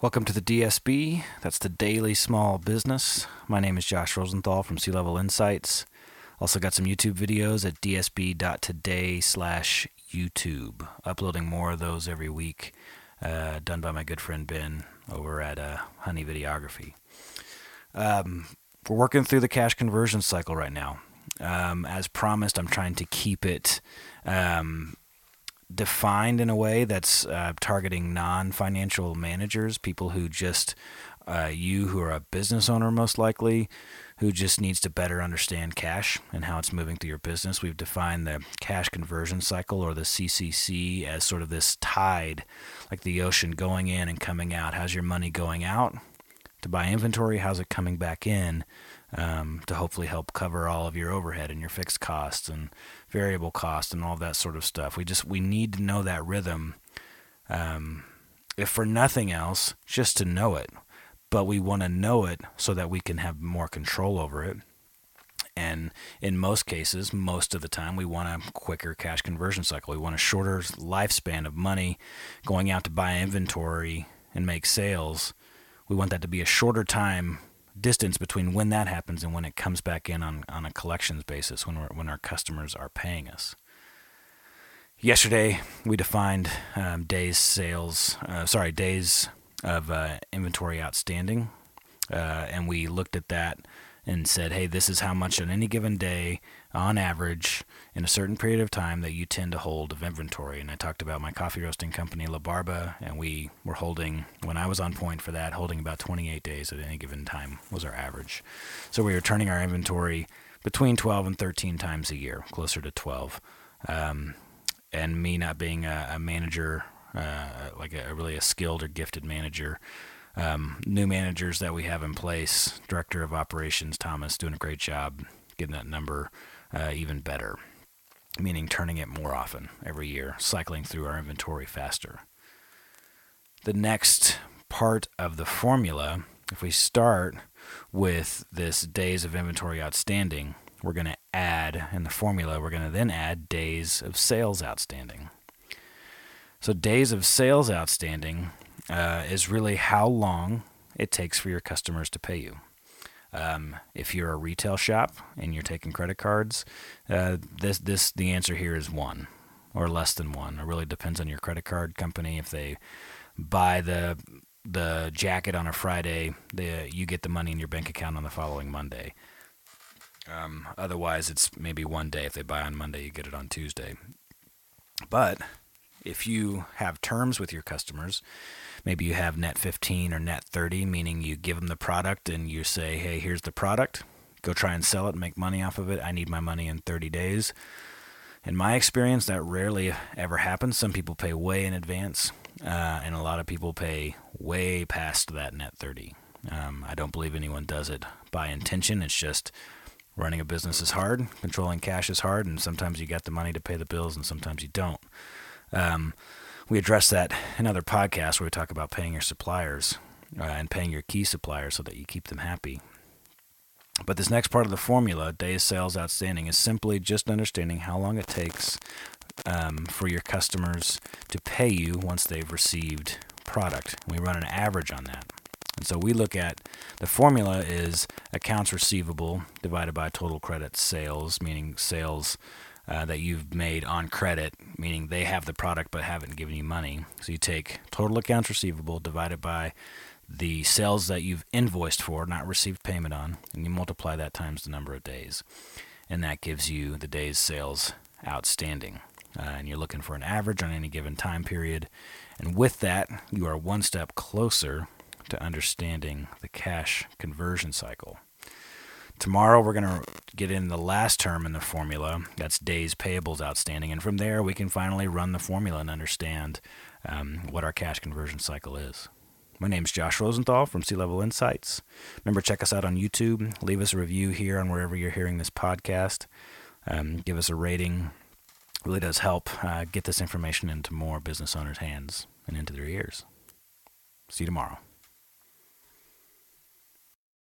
Welcome to the DSB. That's the Daily Small Business. My name is Josh Rosenthal from Sea Level Insights. Also got some YouTube videos at dsb.today slash YouTube. Uploading more of those every week, uh, done by my good friend Ben over at uh, Honey Videography. Um, we're working through the cash conversion cycle right now. Um, as promised, I'm trying to keep it um, defined in a way that's uh, targeting non-financial managers, people who just uh, you who are a business owner most likely, who just needs to better understand cash and how it's moving through your business. We've defined the cash conversion cycle or the CCC as sort of this tide, like the ocean going in and coming out. How's your money going out to buy inventory? How's it coming back in? Um, to hopefully help cover all of your overhead and your fixed costs and variable costs and all that sort of stuff. We just we need to know that rhythm, um, if for nothing else, just to know it. But we want to know it so that we can have more control over it. And in most cases, most of the time, we want a quicker cash conversion cycle. We want a shorter lifespan of money going out to buy inventory and make sales. We want that to be a shorter time distance between when that happens and when it comes back in on, on a collections basis when, when our customers are paying us. Yesterday, we defined um, days sales, uh, sorry, days of uh, inventory outstanding, uh, and we looked at that and said, hey, this is how much on any given day, on average, in a certain period of time, that you tend to hold of inventory. And I talked about my coffee roasting company, La Barba, and we were holding, when I was on point for that, holding about 28 days at any given time was our average. So we were turning our inventory between 12 and 13 times a year, closer to 12. Um, and me not being a, a manager, uh, like a, really a skilled or gifted manager, um, new managers that we have in place, director of operations Thomas doing a great job getting that number uh, even better, meaning turning it more often every year, cycling through our inventory faster. The next part of the formula, if we start with this days of inventory outstanding, we're going to add in the formula, we're going to then add days of sales outstanding. So, days of sales outstanding uh, is really how long it takes for your customers to pay you. Um, if you're a retail shop and you're taking credit cards, uh, this this the answer here is one or less than one. It really depends on your credit card company. If they buy the the jacket on a Friday, the, you get the money in your bank account on the following Monday. Um, otherwise, it's maybe one day. If they buy on Monday, you get it on Tuesday. But if you have terms with your customers, maybe you have net 15 or net 30, meaning you give them the product and you say, hey, here's the product, go try and sell it, make money off of it. I need my money in 30 days. In my experience, that rarely ever happens. Some people pay way in advance, uh, and a lot of people pay way past that net 30. Um, I don't believe anyone does it by intention. It's just running a business is hard, controlling cash is hard, and sometimes you got the money to pay the bills, and sometimes you don't. Um, we address that in other podcasts where we talk about paying your suppliers uh, and paying your key suppliers so that you keep them happy. But this next part of the formula, days sales outstanding, is simply just understanding how long it takes um, for your customers to pay you once they've received product. We run an average on that. And so we look at the formula is accounts receivable divided by total credit sales, meaning sales uh, that you've made on credit, meaning they have the product but haven't given you money. So you take total accounts receivable divided by the sales that you've invoiced for, not received payment on, and you multiply that times the number of days. And that gives you the days sales outstanding. Uh, and you're looking for an average on any given time period. And with that, you are one step closer to understanding the cash conversion cycle. Tomorrow we're going to get in the last term in the formula. That's days payables outstanding. And from there, we can finally run the formula and understand um, what our cash conversion cycle is. My name is Josh Rosenthal from Sea Level Insights. Remember, check us out on YouTube. Leave us a review here on wherever you're hearing this podcast. Um, give us a rating. It really does help uh, get this information into more business owners' hands and into their ears. See you tomorrow.